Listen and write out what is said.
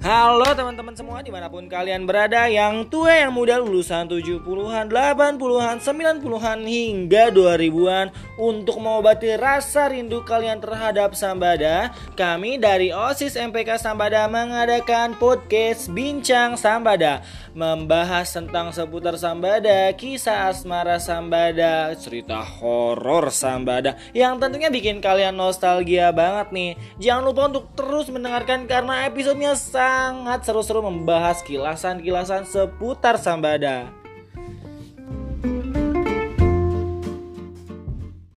Halo teman-teman semua di mana pun kalian berada Yang tua yang muda lulusan 70-an, 80-an, 90-an hingga 2000-an Untuk mengobati rasa rindu kalian terhadap Sambada Kami dari OSIS MPK Sambada mengadakan podcast Bincang Sambada Membahas tentang seputar Sambada, kisah asmara Sambada, cerita horor Sambada Yang tentunya bikin kalian nostalgia banget nih Jangan lupa untuk terus mendengarkan karena episodenya sangat seru-seru membahas kilasan-kilasan seputar Sambada.